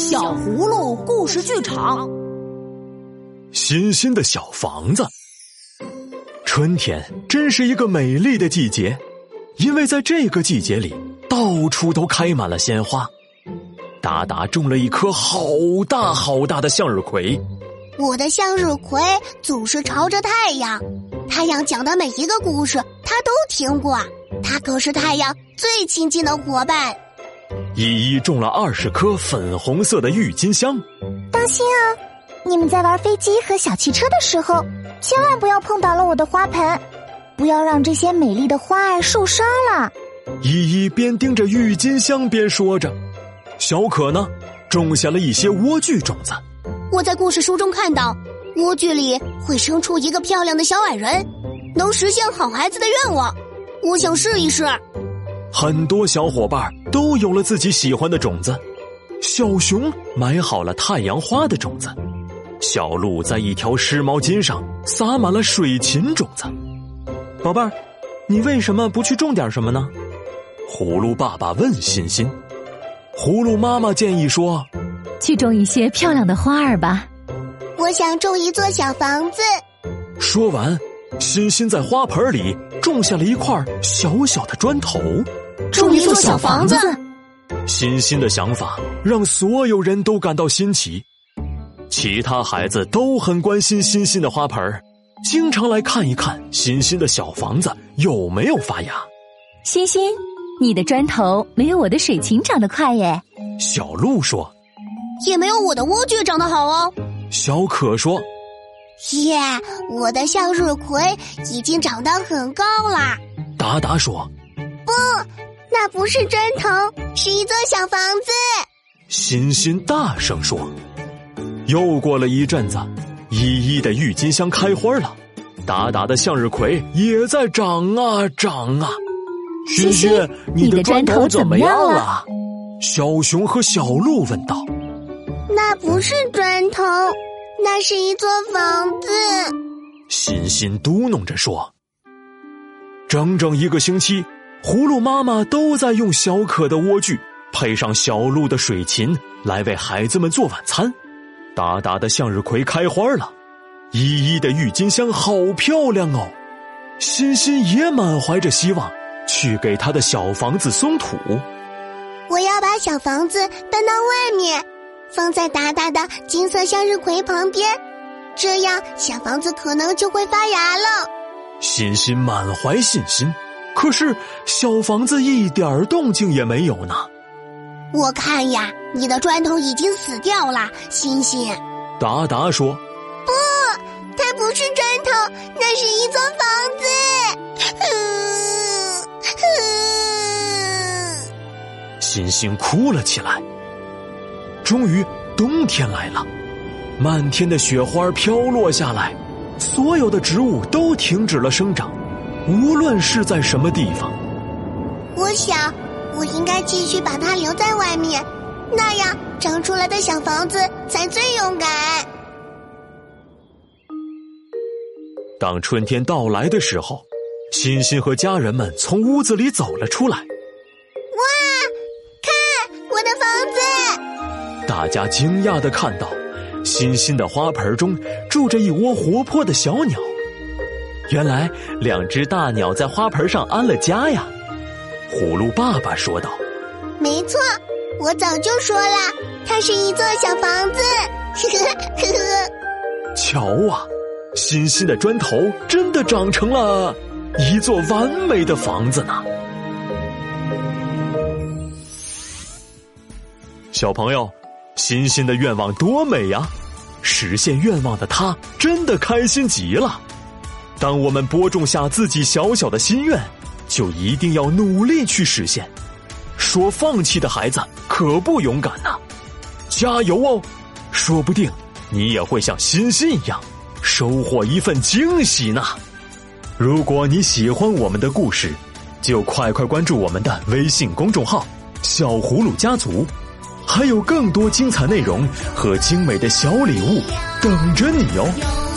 小葫芦故事剧场，新新的小房子。春天真是一个美丽的季节，因为在这个季节里，到处都开满了鲜花。达达种了一棵好大好大的向日葵。我的向日葵总是朝着太阳，太阳讲的每一个故事，他都听过。他可是太阳最亲近的伙伴。依依种了二十颗粉红色的郁金香，当心啊！你们在玩飞机和小汽车的时候，千万不要碰倒了我的花盆，不要让这些美丽的花儿受伤了。依依边盯着郁金香边说着。小可呢，种下了一些莴苣种子。我在故事书中看到，莴苣里会生出一个漂亮的小矮人，能实现好孩子的愿望。我想试一试。很多小伙伴都有了自己喜欢的种子，小熊买好了太阳花的种子，小鹿在一条湿毛巾上撒满了水芹种子。宝贝儿，你为什么不去种点什么呢？葫芦爸爸问欣欣。葫芦妈妈建议说：“去种一些漂亮的花儿吧。”我想种一座小房子。说完，欣欣在花盆里种下了一块小小的砖头。种一座小房子，欣欣的想法让所有人都感到新奇。其他孩子都很关心欣欣的花盆，经常来看一看欣欣的小房子有没有发芽。欣欣，你的砖头没有我的水芹长得快耶。小鹿说：“也没有我的莴苣长得好哦。”小可说：“耶，我的向日葵已经长得很高啦。”达达说：“不。”那不是砖头，是一座小房子。欣欣大声说：“又过了一阵子，依依的郁金香开花了，达达的向日葵也在长啊长啊。”欣欣，你的砖头怎么样了？小熊和小鹿问道。“那不是砖头，那是一座房子。”欣欣嘟哝着说。整整一个星期。葫芦妈妈都在用小可的莴苣配上小鹿的水芹来为孩子们做晚餐。达达的向日葵开花了，依依的郁金香好漂亮哦。欣欣也满怀着希望去给他的小房子松土。我要把小房子搬到外面，放在达达的金色向日葵旁边，这样小房子可能就会发芽了。欣欣满怀信心。可是小房子一点动静也没有呢。我看呀，你的砖头已经死掉了，星星。达达说：“不，它不是砖头，那是一座房子。”星星哭了起来。终于，冬天来了，漫天的雪花飘落下来，所有的植物都停止了生长。无论是在什么地方，我想我应该继续把它留在外面，那样长出来的小房子才最勇敢。当春天到来的时候，欣欣和家人们从屋子里走了出来。哇，看我的房子！大家惊讶的看到，欣欣的花盆中住着一窝活泼的小鸟。原来两只大鸟在花盆上安了家呀，葫芦爸爸说道：“没错，我早就说了，它是一座小房子。”呵呵呵呵瞧啊，欣欣的砖头真的长成了一座完美的房子呢。小朋友，欣欣的愿望多美呀！实现愿望的他真的开心极了。当我们播种下自己小小的心愿，就一定要努力去实现。说放弃的孩子可不勇敢呐！加油哦！说不定你也会像欣欣一样，收获一份惊喜呢。如果你喜欢我们的故事，就快快关注我们的微信公众号“小葫芦家族”，还有更多精彩内容和精美的小礼物等着你哦。